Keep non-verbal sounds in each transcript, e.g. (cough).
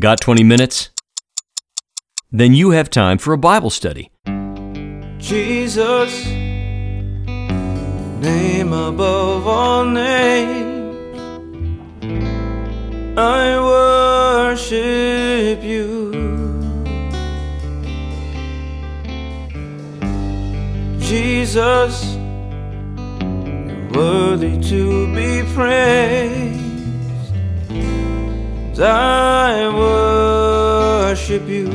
Got 20 minutes? Then you have time for a Bible study. Jesus, name above all names, I worship you. Jesus, you're worthy to be praised. And I worship you.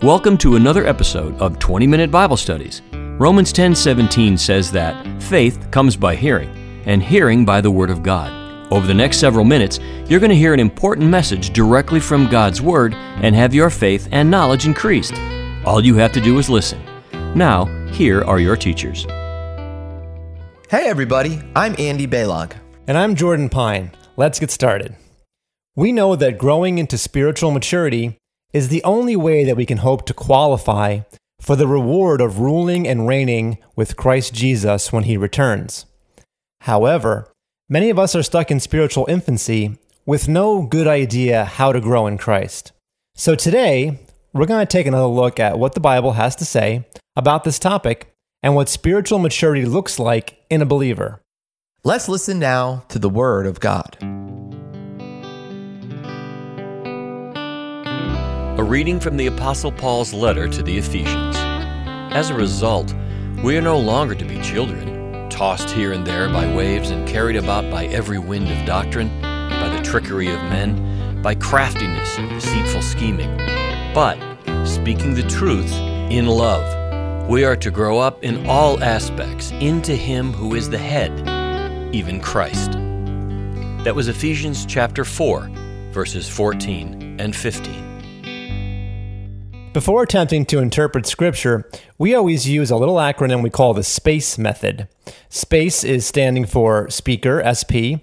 Welcome to another episode of 20 Minute Bible Studies. Romans 10:17 says that faith comes by hearing, and hearing by the word of God. Over the next several minutes, you're going to hear an important message directly from God's word and have your faith and knowledge increased. All you have to do is listen. Now, here are your teachers. Hey everybody, I'm Andy Baylog. And I'm Jordan Pine. Let's get started. We know that growing into spiritual maturity is the only way that we can hope to qualify for the reward of ruling and reigning with Christ Jesus when he returns. However, many of us are stuck in spiritual infancy with no good idea how to grow in Christ. So today, we're going to take another look at what the Bible has to say about this topic and what spiritual maturity looks like in a believer. Let's listen now to the Word of God. A reading from the Apostle Paul's letter to the Ephesians. As a result, we are no longer to be children, tossed here and there by waves and carried about by every wind of doctrine, by the trickery of men, by craftiness and deceitful scheming. But, speaking the truth in love, we are to grow up in all aspects into Him who is the head, even Christ. That was Ephesians chapter 4, verses 14 and 15. Before attempting to interpret scripture, we always use a little acronym we call the SPACE method. SPACE is standing for speaker, SP,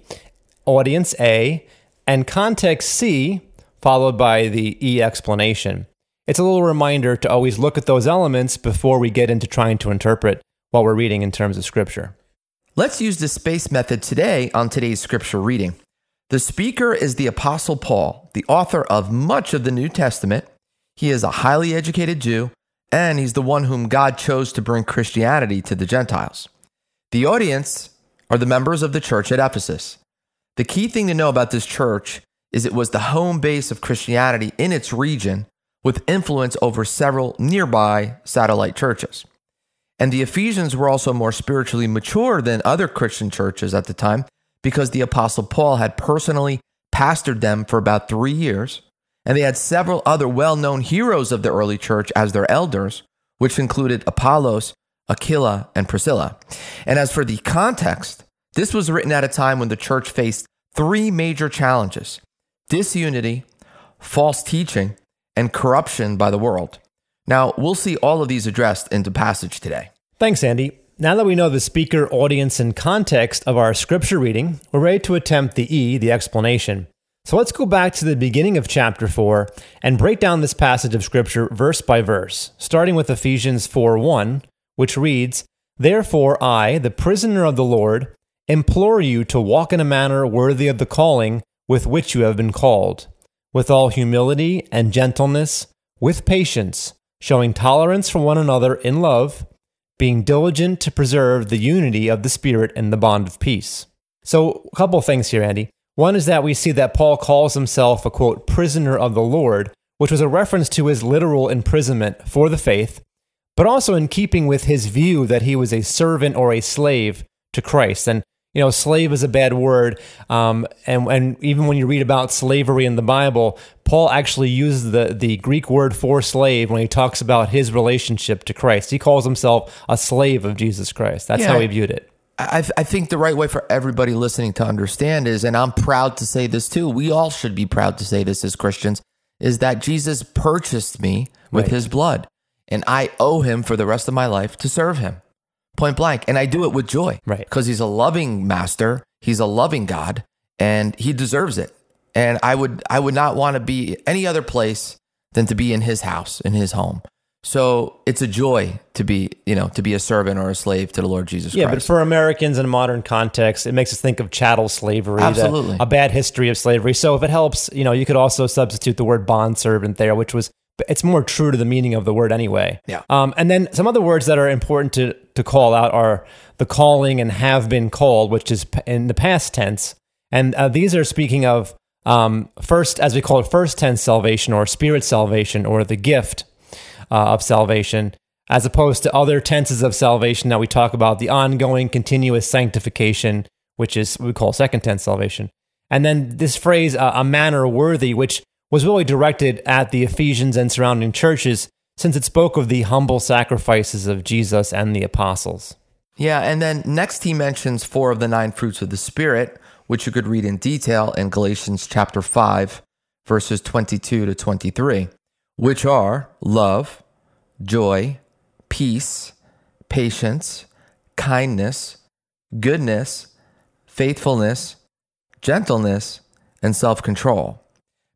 audience, A, and context, C, followed by the E explanation. It's a little reminder to always look at those elements before we get into trying to interpret what we're reading in terms of scripture. Let's use the space method today on today's scripture reading. The speaker is the Apostle Paul, the author of much of the New Testament. He is a highly educated Jew, and he's the one whom God chose to bring Christianity to the Gentiles. The audience are the members of the church at Ephesus. The key thing to know about this church is it was the home base of Christianity in its region with influence over several nearby satellite churches. And the Ephesians were also more spiritually mature than other Christian churches at the time because the Apostle Paul had personally pastored them for about three years. And they had several other well known heroes of the early church as their elders, which included Apollos, Aquila, and Priscilla. And as for the context, this was written at a time when the church faced three major challenges disunity, false teaching, and corruption by the world. Now, we'll see all of these addressed in the passage today. Thanks, Andy. Now that we know the speaker, audience, and context of our scripture reading, we're ready to attempt the E, the explanation. So let's go back to the beginning of chapter 4 and break down this passage of scripture verse by verse, starting with Ephesians 4 1, which reads, Therefore, I, the prisoner of the Lord, implore you to walk in a manner worthy of the calling with which you have been called, with all humility and gentleness, with patience, showing tolerance for one another in love, being diligent to preserve the unity of the Spirit in the bond of peace. So, a couple things here, Andy. One is that we see that Paul calls himself a quote, prisoner of the Lord, which was a reference to his literal imprisonment for the faith, but also in keeping with his view that he was a servant or a slave to Christ. And you know, slave is a bad word. Um, and, and even when you read about slavery in the Bible, Paul actually uses the, the Greek word for slave when he talks about his relationship to Christ. He calls himself a slave of Jesus Christ. That's Yeah. how he viewed it. I, I think the right way for everybody listening to understand is, and I'm proud to say this too, we all should be proud to say this as Christians, is that Jesus purchased me with Right. his blood. And I owe him for the rest of my life to serve him. Point blank. And I do it with joy. Right. Because he's a loving master, he's a loving God, and he deserves it. And I would I would not want to be any other place than to be in his house, in his home. So it's a joy to be, you know, to be a servant or a slave to the Lord Jesus Christ. Yeah, but for Americans in a modern context, it makes us think of chattel slavery, the- Absolutely. a bad history of slavery. So if it helps, you know, you could also substitute the word bond servant there, which was it's more true to the meaning of the word anyway. Yeah. Um, and then some other words that are important to to call out are the calling and have been called, which is in the past tense, and uh, these are speaking of um, first, as we call it, first tense salvation or spirit salvation or the gift uh, of salvation, as opposed to other tenses of salvation that we talk about, the ongoing, continuous sanctification, which is we call second tense salvation. And then this phrase, uh, a manner worthy, which was really directed at the Ephesians and surrounding churches, since it spoke of the humble sacrifices of Jesus and the apostles. yeah, and then next he mentions four of the nine fruits of the Spirit, which you could read in detail in Galatians chapter 5, verses 22 to 23, which are love, joy, peace, patience, kindness, goodness, faithfulness, gentleness, and self control.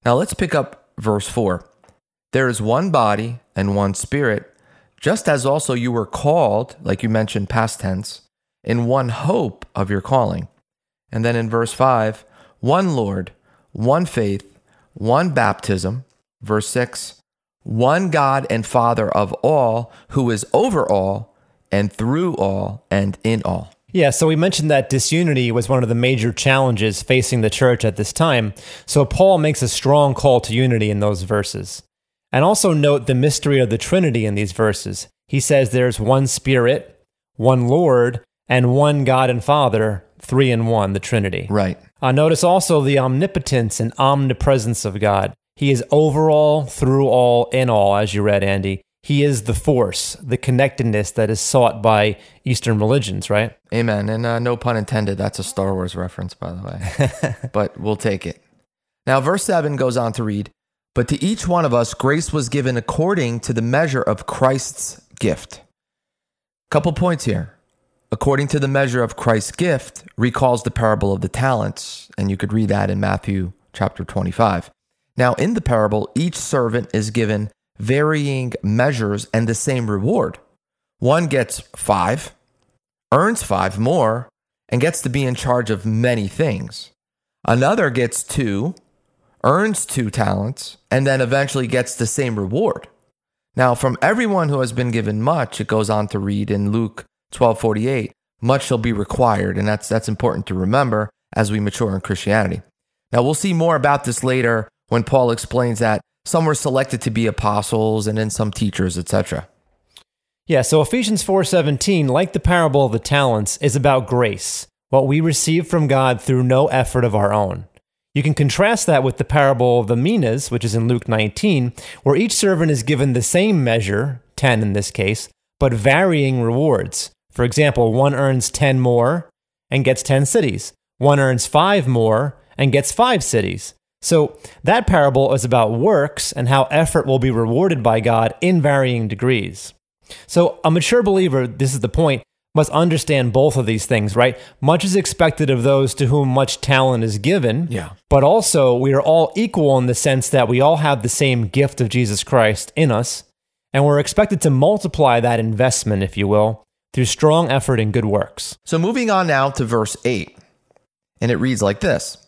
Now let's pick up verse 4. There is one body and one spirit, just as also you were called, like you mentioned, past tense, in one hope of your calling. And then in verse 5, one Lord, one faith, one baptism. Verse 6, one God and Father of all, who is over all, and through all, and in all. Yeah, so we mentioned that disunity was one of the major challenges facing the church at this time. So Paul makes a strong call to unity in those verses. And also note the mystery of the Trinity in these verses. He says there's one Spirit, one Lord, and one God and Father, three in one, the Trinity. Right. Uh, notice also the omnipotence and omnipresence of God. He is over all, through all, in all, as you read, Andy. He is the force, the connectedness that is sought by Eastern religions, right? Amen. And uh, no pun intended. That's a Star Wars reference, by the way. (laughs) but we'll take it. Now, verse 7 goes on to read But to each one of us, grace was given according to the measure of Christ's gift. Couple points here. According to the measure of Christ's gift recalls the parable of the talents, and you could read that in Matthew chapter 25. Now, in the parable, each servant is given varying measures and the same reward. One gets five, earns five more, and gets to be in charge of many things. Another gets two, earns two talents, and then eventually gets the same reward. Now, from everyone who has been given much, it goes on to read in Luke 12:48, much shall be required, and that's that's important to remember as we mature in Christianity. Now, we'll see more about this later when Paul explains that some were selected to be apostles and then some teachers, etc. Yeah, so Ephesians 4:17, like the parable of the talents, is about grace, what we receive from God through no effort of our own. You can contrast that with the parable of the minas, which is in Luke 19, where each servant is given the same measure, 10 in this case, but varying rewards. For example, one earns 10 more and gets 10 cities. One earns 5 more and gets 5 cities. So that parable is about works and how effort will be rewarded by God in varying degrees. So, a mature believer, this is the point, must understand both of these things, right? Much is expected of those to whom much talent is given. Yeah. But also, we are all equal in the sense that we all have the same gift of Jesus Christ in us, and we're expected to multiply that investment, if you will, through strong effort and good works. So moving on now to verse 8. And it reads like this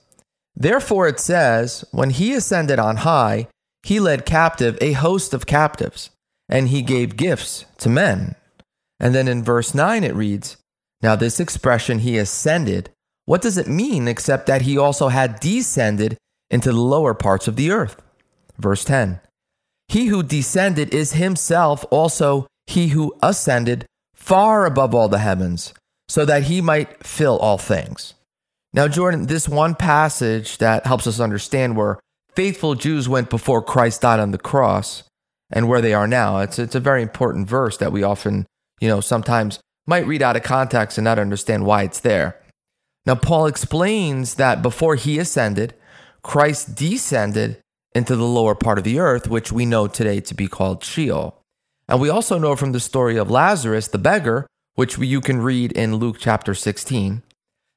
Therefore it says, When he ascended on high, he led captive a host of captives, and he gave gifts to men. And then in verse 9 it reads, Now this expression, he ascended, what does it mean except that he also had descended into the lower parts of the earth? Verse 10 He who descended is himself also he who ascended far above all the heavens, so that he might fill all things. Now, Jordan, this one passage that helps us understand where faithful Jews went before Christ died on the cross and where they are now. It's, it's a very important verse that we often, you know, sometimes might read out of context and not understand why it's there. Now, Paul explains that before he ascended, Christ descended into the lower part of the earth, which we know today to be called Sheol. And we also know from the story of Lazarus, the beggar, which you can read in Luke chapter 16,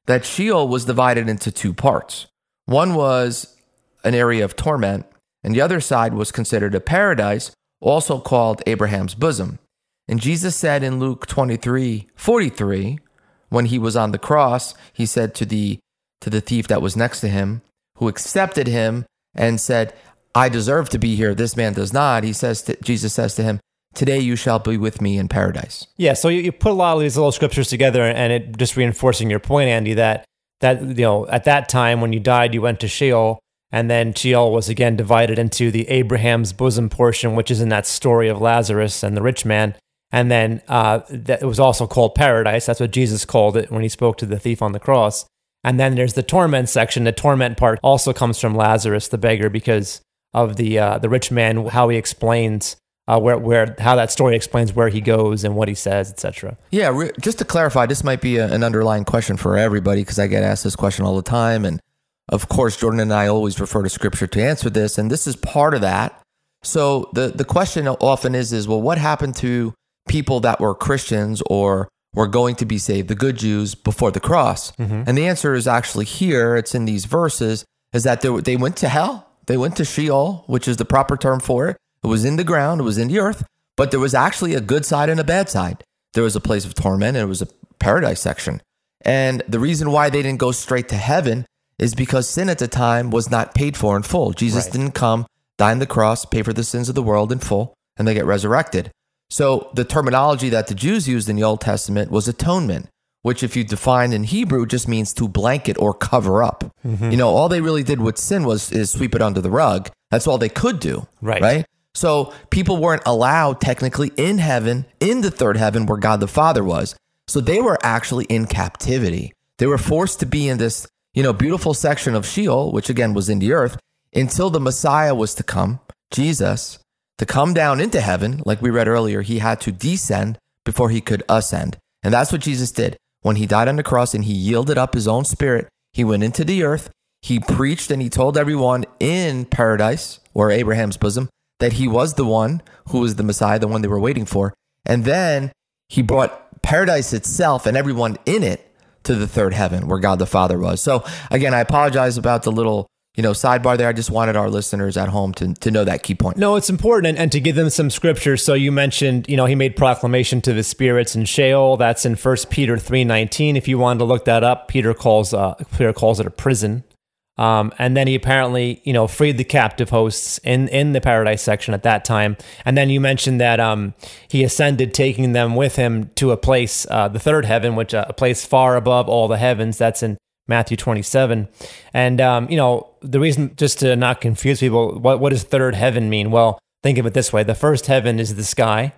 that Sheol was divided into two parts. One was an area of torment, and the other side was considered a paradise also called Abraham's bosom. And Jesus said in Luke 23 43, when he was on the cross, he said to the, to the thief that was next to him, who accepted him and said, I deserve to be here. This man does not. He says, to, Jesus says to him, Today you shall be with me in paradise. Yeah, so you, you put a lot of these little scriptures together, and it just reinforcing your point, Andy, that that you know at that time when you died, you went to Sheol, and then Sheol was again divided into the Abraham's bosom portion, which is in that story of Lazarus and the rich man, and then uh, that it was also called paradise. That's what Jesus called it when he spoke to the thief on the cross. And then there's the torment section. The torment part also comes from Lazarus, the beggar, because of the uh, the rich man, how he explains uh, where where how that story explains where he goes and what he says, etc. Yeah, re- just to clarify, this might be a, an underlying question for everybody because I get asked this question all the time, and of course, Jordan and I always refer to Scripture to answer this, and this is part of that. So the the question often is is well, what happened to people that were Christians or were going to be saved, the good Jews before the cross? And the answer is actually here. It's in these verses. Is that they, they went to hell? They went to Sheol, which is the proper term for it. It was in the ground, it was in the earth, but there was actually a good side and a bad side. There was a place of torment and it was a paradise section. And the reason why they didn't go straight to heaven is because sin at the time was not paid for in full. Jesus Right. didn't come, die on the cross, pay for the sins of the world in full, and they get resurrected. So the terminology that the Jews used in the Old Testament was atonement, which, if you define in Hebrew, just means to blanket or cover up. Mm-hmm. You know, all they really did with sin was is sweep it under the rug. That's all they could do. Right. Right. So people weren't allowed technically in heaven, in the third heaven where God the Father was. So they were actually in captivity. They were forced to be in this, you know, beautiful section of Sheol, which again was in the earth, until the Messiah was to come, Jesus, to come down into heaven. Like we read earlier, he had to descend before he could ascend. And that's what Jesus did. When he died on the cross and he yielded up his own spirit, he went into the earth, he preached and he told everyone in paradise or Abraham's bosom that he was the one who was the Messiah, the one they were waiting for. And then he brought paradise itself and everyone in it to the third heaven where God the Father was. So again, I apologize about the little, you know, sidebar there. I just wanted our listeners at home to, to know that key point. No, it's important and, and to give them some scripture. So you mentioned, you know, he made proclamation to the spirits in Sheol. That's in 1 Peter 3.19. If you wanted to look that up, Peter calls uh, Peter calls it a prison. Um, and then he apparently, you know, freed the captive hosts in, in the paradise section at that time. And then you mentioned that um, he ascended, taking them with him to a place, uh, the third heaven, which uh, a place far above all the heavens. That's in Matthew 27. And, um, you know, the reason, just to not confuse people, what, what does third heaven mean? Well, think of it this way the first heaven is the sky.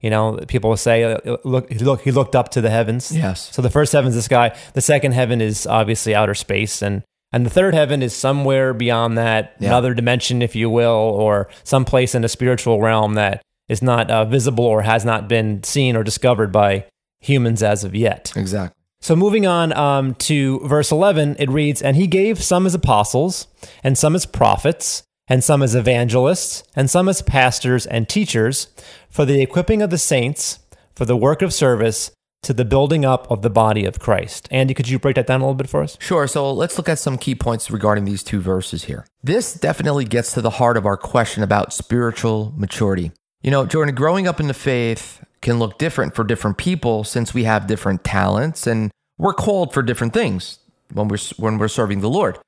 You know, people will say, uh, look, he look, he looked up to the heavens. Yes. So the first heaven is the sky. The second heaven is obviously outer space, and and the third heaven is somewhere beyond that, Yeah. another dimension, if you will, or some place in a spiritual realm that is not uh, visible or has not been seen or discovered by humans as of yet. Exactly. So moving on um, to verse 11, it reads, And he gave some as apostles, and some as prophets, and some as evangelists, and some as pastors and teachers, for the equipping of the saints, for the work of service, to the building up of the body of Christ. Andy, could you break that down a little bit for us? Sure. So let's look at some key points regarding these two verses here. This definitely gets to the heart of our question about spiritual maturity. You know, Jordan, growing up in the faith can look different for different people since we have different talents and we're called for different things when we're when we're serving the Lord.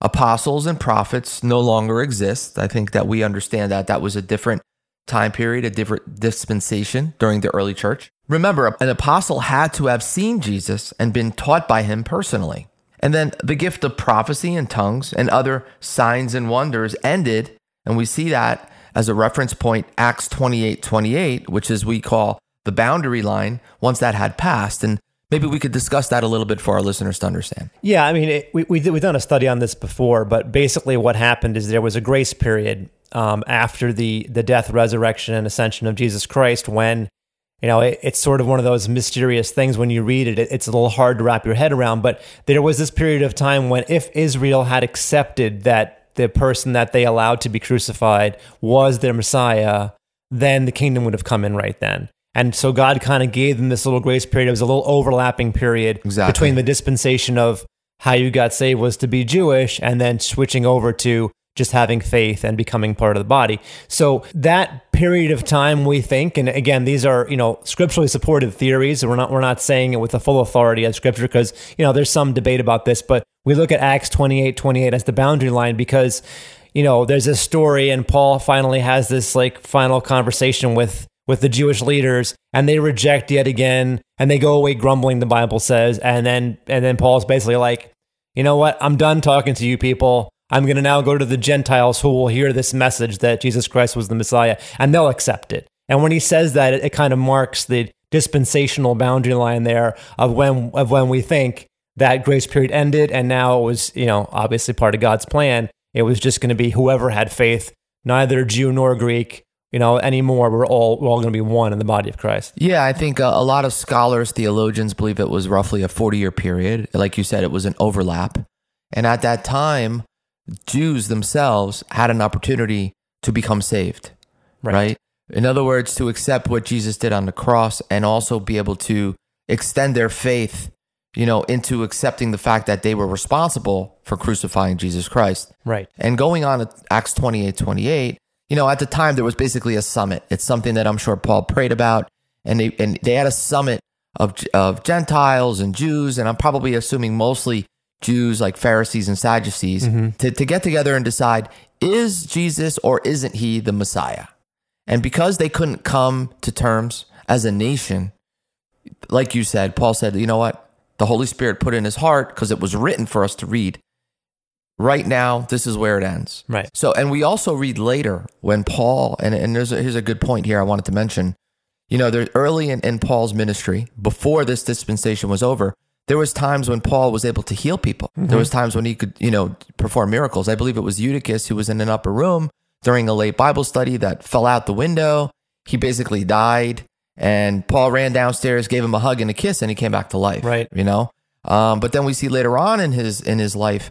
Apostles and prophets no longer exist. I think that we understand that that was a different time period, a different dispensation during the early church. Remember, an apostle had to have seen Jesus and been taught by him personally. And then the gift of prophecy and tongues and other signs and wonders ended. And we see that as a reference point, Acts 28 28, which is we call the boundary line once that had passed. And maybe we could discuss that a little bit for our listeners to understand. Yeah, I mean, it, we, we've done a study on this before, but basically what happened is there was a grace period um, after the, the death, resurrection, and ascension of Jesus Christ when, you know, it, it's sort of one of those mysterious things when you read it, it, it's a little hard to wrap your head around. But there was this period of time when if Israel had accepted that the person that they allowed to be crucified was their Messiah, then the kingdom would have come in right then. And so God kind of gave them this little grace period. It was a little overlapping period Exactly. between the dispensation of how you got saved was to be Jewish and then switching over to just having faith and becoming part of the body. So that period of time we think and again these are, you know, scripturally supported theories. We're not we're not saying it with the full authority of scripture because, you know, there's some debate about this, but we look at Acts 28 28 as the boundary line because you know, there's this story and Paul finally has this like final conversation with with the Jewish leaders and they reject yet again and they go away grumbling the Bible says and then and then Paul's basically like, "You know what? I'm done talking to you people. I'm going to now go to the Gentiles who will hear this message that Jesus Christ was the Messiah and they'll accept it." And when he says that, it, it kind of marks the dispensational boundary line there of when of when we think that grace period ended and now it was, you know, obviously part of God's plan. It was just going to be whoever had faith, neither Jew nor Greek, you know, anymore. We're all we're all going to be one in the body of Christ. Yeah, I think a, a lot of scholars, theologians believe it was roughly a 40 year period. Like you said, it was an overlap. And at that time, Jews themselves had an opportunity to become saved, Right. right? In other words, to accept what Jesus did on the cross and also be able to extend their faith, you know, into accepting the fact that they were responsible for crucifying Jesus Christ. Right. And going on to Acts 28 28, you know, at the time there was basically a summit. It's something that I'm sure Paul prayed about. And they, and they had a summit of, of Gentiles and Jews. And I'm probably assuming mostly Jews like Pharisees and Sadducees mm-hmm. to, to get together and decide is Jesus or isn't he the Messiah? And because they couldn't come to terms as a nation, like you said, Paul said, you know what? The Holy Spirit put in his heart because it was written for us to read. Right now, this is where it ends. Right. So, and we also read later when Paul, and, and there's a, here's a good point here I wanted to mention. You know, there early in, in Paul's ministry, before this dispensation was over, there was times when Paul was able to heal people. There was times when he could, you know, perform miracles. I believe it was Eutychus who was in an upper room during a late Bible study that fell out the window. He basically died, and Paul ran downstairs, gave him a hug and a kiss, and he came back to life. Right. You know. Um, but then we see later on in his in his life,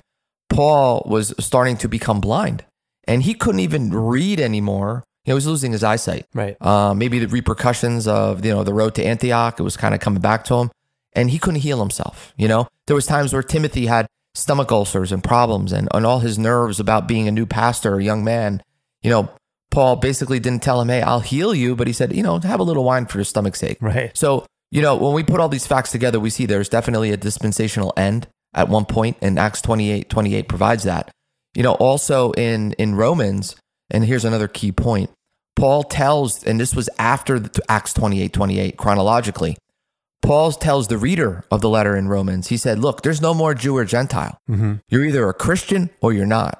Paul was starting to become blind, and he couldn't even read anymore. He was losing his eyesight. Right. Uh, maybe the repercussions of you know the road to Antioch. It was kind of coming back to him, and he couldn't heal himself. You know, there was times where Timothy had stomach ulcers and problems, and, and all his nerves about being a new pastor, a young man. You know, Paul basically didn't tell him, "Hey, I'll heal you," but he said, "You know, have a little wine for your stomach's sake." Right. So, you know, when we put all these facts together, we see there's definitely a dispensational end at one point, and Acts 28 28 provides that. You know, also in, in Romans, and here's another key point Paul tells, and this was after the, Acts 28 28 chronologically, Paul tells the reader of the letter in Romans, he said, Look, there's no more Jew or Gentile. Mm-hmm. You're either a Christian or you're not.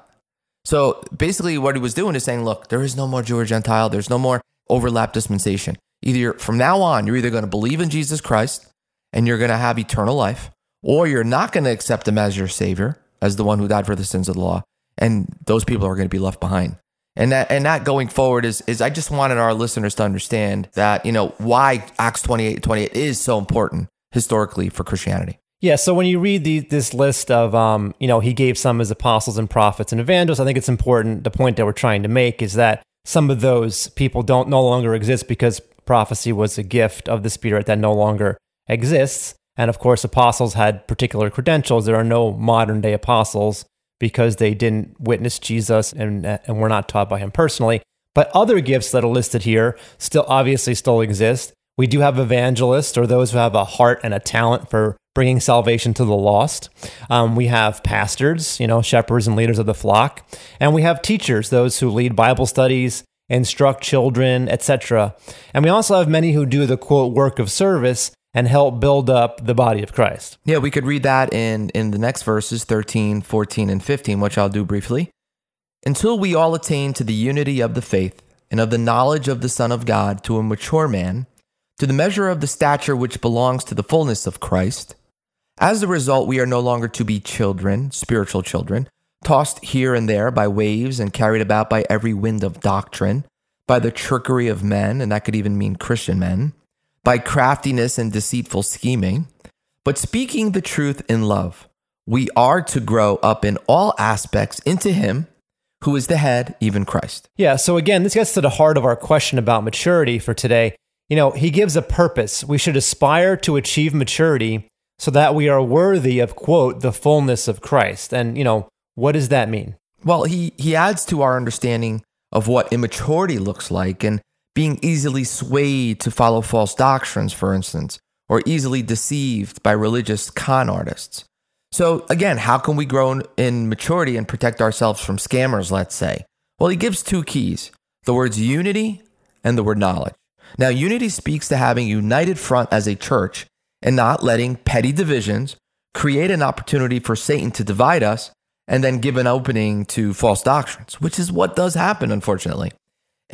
So basically, what he was doing is saying, Look, there is no more Jew or Gentile. There's no more overlap dispensation. Either you're- from now on, you're either going to believe in Jesus Christ and you're going to have eternal life, or you're not going to accept him as your savior, as the one who died for the sins of the law. And those people are going to be left behind. And that, and that going forward is, is I just wanted our listeners to understand that, you know, why Acts 28 28 is so important historically for Christianity. Yeah, so when you read the, this list of, um, you know, he gave some as apostles and prophets and evangelists, I think it's important. The point that we're trying to make is that some of those people don't no longer exist because prophecy was a gift of the Spirit that no longer exists. And of course, apostles had particular credentials. There are no modern day apostles because they didn't witness Jesus and, and were not taught by him personally. But other gifts that are listed here still obviously still exist. We do have evangelists or those who have a heart and a talent for bringing salvation to the lost. Um, we have pastors, you know, shepherds and leaders of the flock, and we have teachers, those who lead Bible studies, instruct children, etc. And we also have many who do the quote work of service and help build up the body of Christ. Yeah, we could read that in, in the next verses 13, 14, and 15, which I'll do briefly. Until we all attain to the unity of the faith and of the knowledge of the Son of God to a mature man, to the measure of the stature which belongs to the fullness of Christ. As a result, we are no longer to be children, spiritual children, tossed here and there by waves and carried about by every wind of doctrine, by the trickery of men, and that could even mean Christian men, by craftiness and deceitful scheming, but speaking the truth in love. We are to grow up in all aspects into Him who is the head, even Christ. Yeah, so again, this gets to the heart of our question about maturity for today. You know, he gives a purpose. We should aspire to achieve maturity so that we are worthy of, quote, the fullness of Christ. And, you know, what does that mean? Well, he, he adds to our understanding of what immaturity looks like and being easily swayed to follow false doctrines, for instance, or easily deceived by religious con artists. So, again, how can we grow in maturity and protect ourselves from scammers, let's say? Well, he gives two keys the words unity and the word knowledge. Now, unity speaks to having a united front as a church and not letting petty divisions create an opportunity for Satan to divide us and then give an opening to false doctrines, which is what does happen, unfortunately.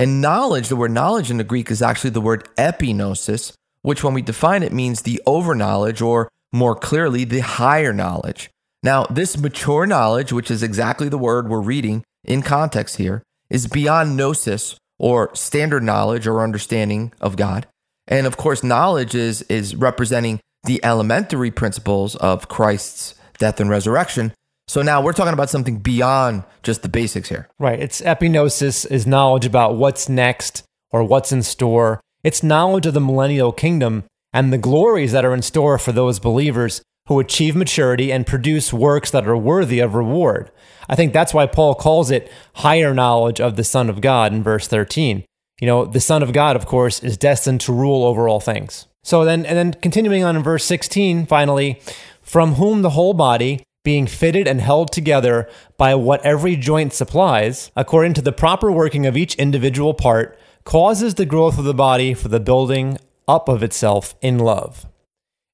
And knowledge, the word knowledge in the Greek is actually the word epignosis, which when we define it means the overknowledge or more clearly, the higher knowledge. Now, this mature knowledge, which is exactly the word we're reading in context here, is beyond gnosis or standard knowledge or understanding of God. And of course, knowledge is, is representing the elementary principles of Christ's death and resurrection. So now we're talking about something beyond just the basics here. Right. It's epignosis is knowledge about what's next or what's in store. It's knowledge of the millennial kingdom and the glories that are in store for those believers who achieve maturity and produce works that are worthy of reward. I think that's why Paul calls it higher knowledge of the Son of God in verse 13. You know, the Son of God, of course, is destined to rule over all things. So then, and then continuing on in verse 16, finally, from whom the whole body, being fitted and held together by what every joint supplies, according to the proper working of each individual part, causes the growth of the body for the building up of itself in love.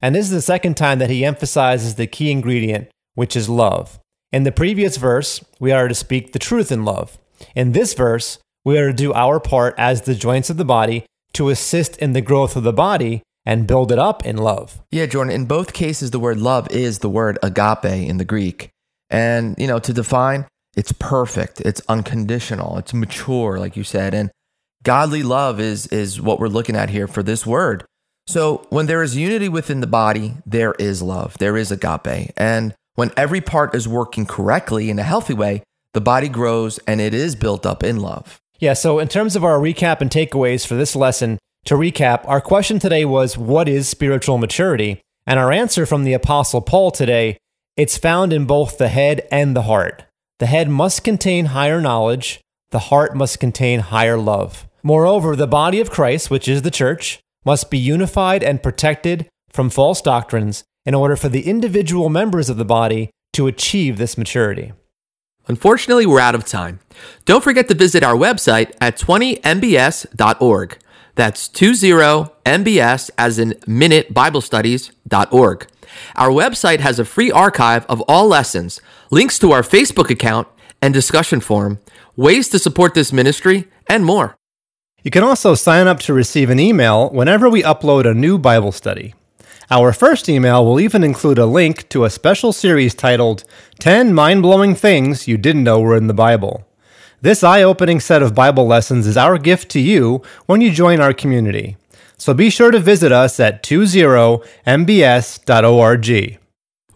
And this is the second time that he emphasizes the key ingredient, which is love. In the previous verse, we are to speak the truth in love. In this verse, we are to do our part as the joints of the body to assist in the growth of the body and build it up in love. Yeah, Jordan, in both cases, the word love is the word agape in the Greek. And, you know, to define, it's perfect, it's unconditional, it's mature, like you said. And godly love is, is what we're looking at here for this word. So when there is unity within the body, there is love, there is agape. And when every part is working correctly in a healthy way, the body grows and it is built up in love. Yeah, so in terms of our recap and takeaways for this lesson, to recap, our question today was what is spiritual maturity? And our answer from the Apostle Paul today it's found in both the head and the heart. The head must contain higher knowledge, the heart must contain higher love. Moreover, the body of Christ, which is the church, must be unified and protected from false doctrines in order for the individual members of the body to achieve this maturity. Unfortunately, we're out of time. Don't forget to visit our website at 20mbs.org. That's 20mbs as in minute Bible studies.org. Our website has a free archive of all lessons, links to our Facebook account and discussion forum, ways to support this ministry, and more. You can also sign up to receive an email whenever we upload a new Bible study. Our first email will even include a link to a special series titled 10 Mind Blowing Things You Didn't Know Were in the Bible. This eye opening set of Bible lessons is our gift to you when you join our community. So be sure to visit us at 20mbs.org.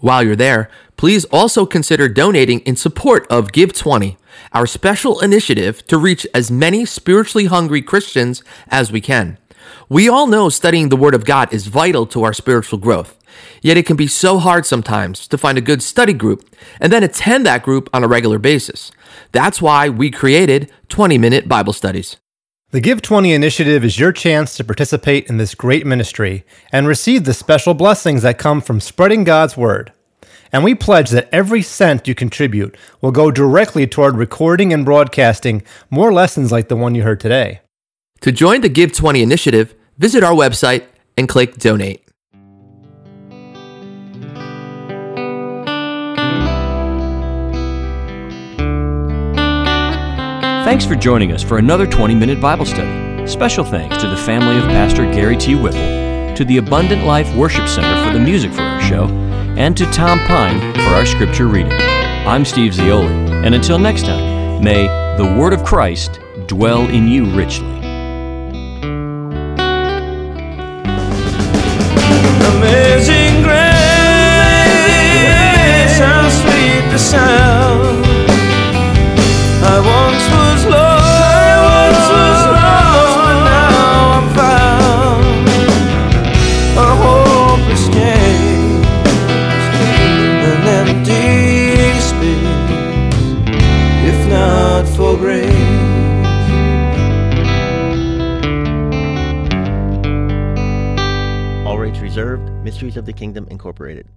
While you're there, please also consider donating in support of Give 20, our special initiative to reach as many spiritually hungry Christians as we can. We all know studying the Word of God is vital to our spiritual growth. Yet it can be so hard sometimes to find a good study group and then attend that group on a regular basis. That's why we created 20 minute Bible studies. The Give 20 initiative is your chance to participate in this great ministry and receive the special blessings that come from spreading God's Word. And we pledge that every cent you contribute will go directly toward recording and broadcasting more lessons like the one you heard today. To join the Give 20 initiative, visit our website and click Donate. Thanks for joining us for another 20 minute Bible study. Special thanks to the family of Pastor Gary T. Whipple, to the Abundant Life Worship Center for the music for our show, and to Tom Pine for our scripture reading. I'm Steve Zioli, and until next time, may the Word of Christ dwell in you richly. Mysteries of the Kingdom Incorporated.